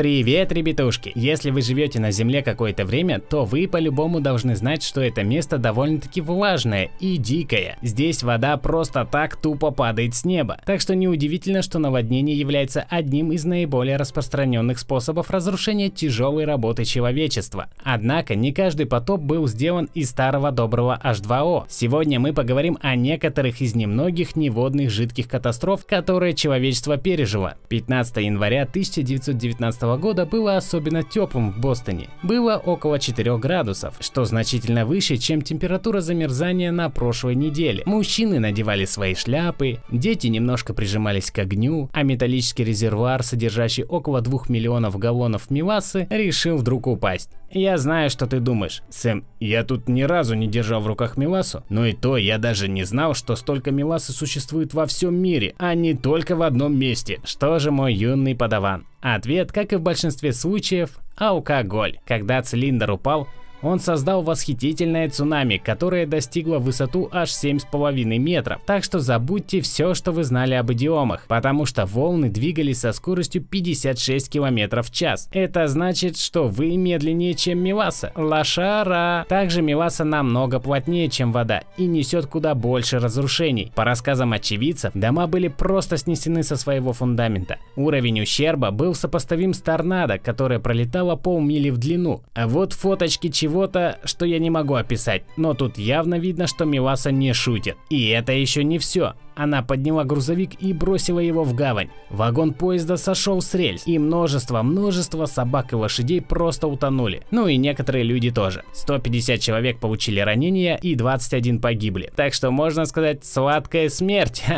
Привет, ребятушки! Если вы живете на Земле какое-то время, то вы по-любому должны знать, что это место довольно-таки влажное и дикое. Здесь вода просто так тупо падает с неба. Так что неудивительно, что наводнение является одним из наиболее распространенных способов разрушения тяжелой работы человечества. Однако не каждый потоп был сделан из старого доброго H2O. Сегодня мы поговорим о некоторых из немногих неводных жидких катастроф, которые человечество пережило. 15 января 1919 года было особенно теплым в Бостоне. Было около 4 градусов, что значительно выше, чем температура замерзания на прошлой неделе. Мужчины надевали свои шляпы, дети немножко прижимались к огню, а металлический резервуар, содержащий около 2 миллионов галлонов мелассы, решил вдруг упасть. Я знаю, что ты думаешь. Сэм, я тут ни разу не держал в руках мелассу, но и то я даже не знал, что столько мелассы существует во всем мире, а не только в одном месте. Что же мой юный подаван? Ответ, как и в большинстве случаев, алкоголь. Когда цилиндр упал, он создал восхитительное цунами, которое достигло высоту аж 7,5 метров. Так что забудьте все, что вы знали об идиомах, потому что волны двигались со скоростью 56 км в час. Это значит, что вы медленнее, чем Миласа. Лошара! Также Миласа намного плотнее, чем вода и несет куда больше разрушений. По рассказам очевидцев, дома были просто снесены со своего фундамента. Уровень ущерба был сопоставим с торнадо, которое пролетало полмили в длину. А вот фоточки чего чего-то, что я не могу описать, но тут явно видно, что Миласа не шутит. И это еще не все. Она подняла грузовик и бросила его в гавань. Вагон поезда сошел с рельс, и множество-множество собак и лошадей просто утонули. Ну и некоторые люди тоже. 150 человек получили ранения и 21 погибли. Так что можно сказать, сладкая смерть.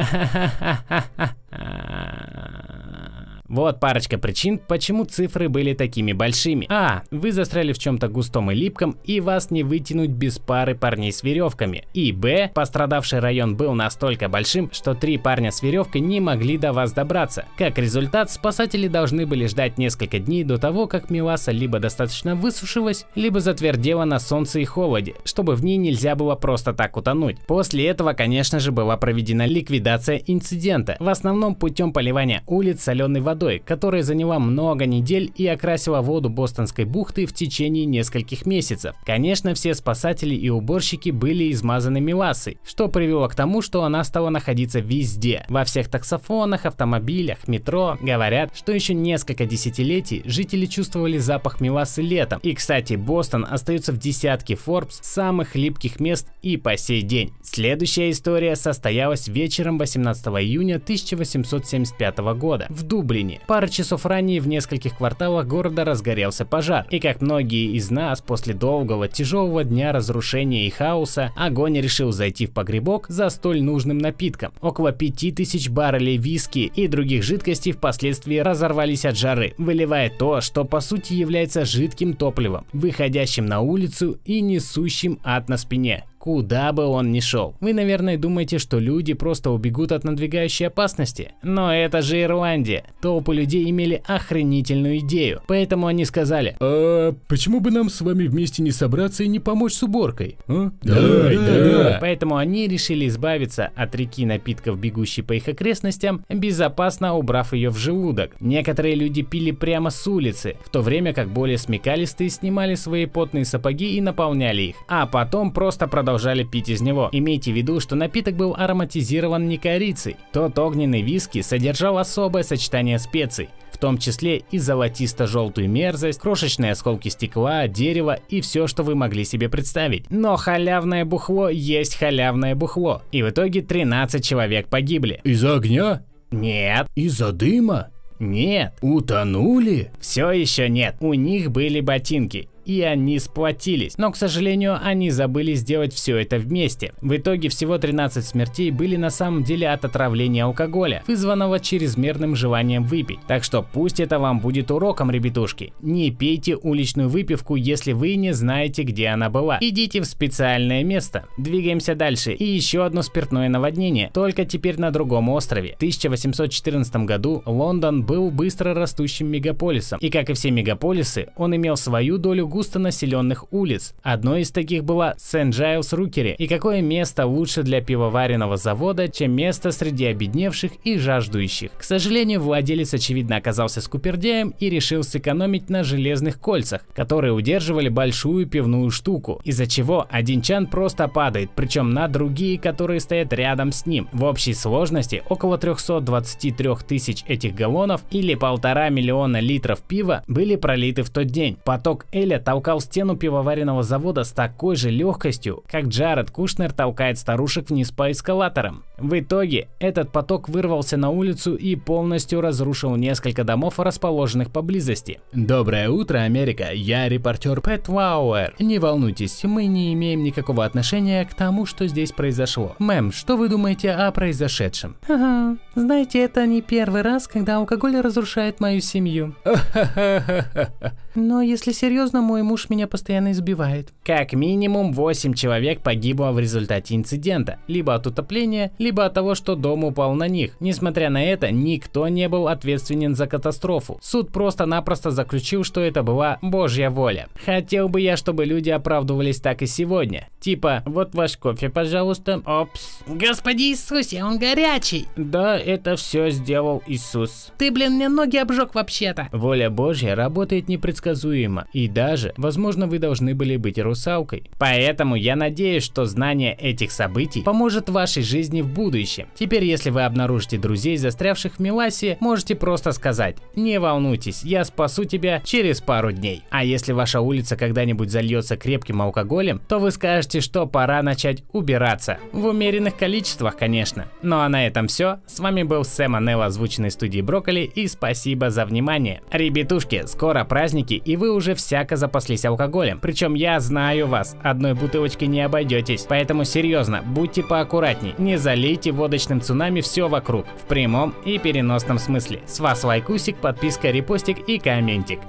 Вот парочка причин, почему цифры были такими большими. А. Вы застряли в чем-то густом и липком, и вас не вытянуть без пары парней с веревками. И Б. Пострадавший район был настолько большим, что три парня с веревкой не могли до вас добраться. Как результат, спасатели должны были ждать несколько дней до того, как Миласа либо достаточно высушилась, либо затвердела на солнце и холоде, чтобы в ней нельзя было просто так утонуть. После этого, конечно же, была проведена ликвидация инцидента, в основном путем поливания улиц соленой водой водой, которая заняла много недель и окрасила воду Бостонской бухты в течение нескольких месяцев. Конечно, все спасатели и уборщики были измазаны мелассой, что привело к тому, что она стала находиться везде. Во всех таксофонах, автомобилях, метро. Говорят, что еще несколько десятилетий жители чувствовали запах мелассы летом. И, кстати, Бостон остается в десятке Forbes самых липких мест и по сей день. Следующая история состоялась вечером 18 июня 1875 года в Дублине. Берлине. Пару часов ранее в нескольких кварталах города разгорелся пожар. И как многие из нас после долгого тяжелого дня разрушения и хаоса, огонь решил зайти в погребок за столь нужным напитком. Около 5000 баррелей виски и других жидкостей впоследствии разорвались от жары, выливая то, что по сути является жидким топливом, выходящим на улицу и несущим ад на спине куда бы он ни шел. Вы, наверное, думаете, что люди просто убегут от надвигающей опасности, но это же Ирландия. Толпы людей имели охренительную идею, поэтому они сказали, а почему бы нам с вами вместе не собраться и не помочь с уборкой? А? Да, да, да. Поэтому они решили избавиться от реки напитков, бегущей по их окрестностям, безопасно убрав ее в желудок. Некоторые люди пили прямо с улицы, в то время как более смекалистые снимали свои потные сапоги и наполняли их, а потом просто продолжали продолжали пить из него. Имейте в виду, что напиток был ароматизирован не корицей. Тот огненный виски содержал особое сочетание специй, в том числе и золотисто-желтую мерзость, крошечные осколки стекла, дерева и все, что вы могли себе представить. Но халявное бухло есть халявное бухло. И в итоге 13 человек погибли. Из-за огня? Нет. Из-за дыма? Нет. Утонули? Все еще нет. У них были ботинки и они сплотились. Но, к сожалению, они забыли сделать все это вместе. В итоге всего 13 смертей были на самом деле от отравления алкоголя, вызванного чрезмерным желанием выпить. Так что пусть это вам будет уроком, ребятушки. Не пейте уличную выпивку, если вы не знаете, где она была. Идите в специальное место. Двигаемся дальше. И еще одно спиртное наводнение, только теперь на другом острове. В 1814 году Лондон был быстро растущим мегаполисом. И как и все мегаполисы, он имел свою долю густонаселенных улиц. Одной из таких была Сент-Джайлс-Рукери. И какое место лучше для пивоваренного завода, чем место среди обедневших и жаждущих. К сожалению, владелец очевидно оказался скупердяем и решил сэкономить на железных кольцах, которые удерживали большую пивную штуку, из-за чего один чан просто падает, причем на другие, которые стоят рядом с ним. В общей сложности около 323 тысяч этих галлонов или полтора миллиона литров пива были пролиты в тот день. Поток Эля толкал стену пивоваренного завода с такой же легкостью, как Джаред Кушнер толкает старушек вниз по эскалаторам. В итоге этот поток вырвался на улицу и полностью разрушил несколько домов, расположенных поблизости. Доброе утро, Америка. Я репортер Пэт Лауэр. Не волнуйтесь, мы не имеем никакого отношения к тому, что здесь произошло. Мэм, что вы думаете о произошедшем? Ага, знаете, это не первый раз, когда алкоголь разрушает мою семью. Но если серьезно, мой муж меня постоянно избивает. Как минимум 8 человек погибло в результате инцидента, либо от утопления, либо от того, что дом упал на них. Несмотря на это, никто не был ответственен за катастрофу. Суд просто-напросто заключил, что это была божья воля. Хотел бы я, чтобы люди оправдывались так и сегодня. Типа, вот ваш кофе, пожалуйста. Опс. Господи Иисусе, он горячий. Да, это все сделал Иисус. Ты, блин, мне ноги обжег вообще-то. Воля Божья работает непредсказуемо. И даже, возможно, вы должны были быть русалкой. Поэтому я надеюсь, что знание этих событий поможет вашей жизни в будущем. Теперь, если вы обнаружите друзей, застрявших в Миласе, можете просто сказать «Не волнуйтесь, я спасу тебя через пару дней». А если ваша улица когда-нибудь зальется крепким алкоголем, то вы скажете, что пора начать убираться. В умеренных количествах, конечно. Ну а на этом все. С вами был Сэм Анелл, озвученный студии Брокколи, и спасибо за внимание. Ребятушки, скоро праздники, и вы уже всяко запаслись алкоголем. Причем я знаю вас, одной бутылочки не обойдетесь. Поэтому серьезно, будьте поаккуратней, не залейте водочным цунами все вокруг, в прямом и переносном смысле. С вас лайкусик, подписка, репостик и комментик.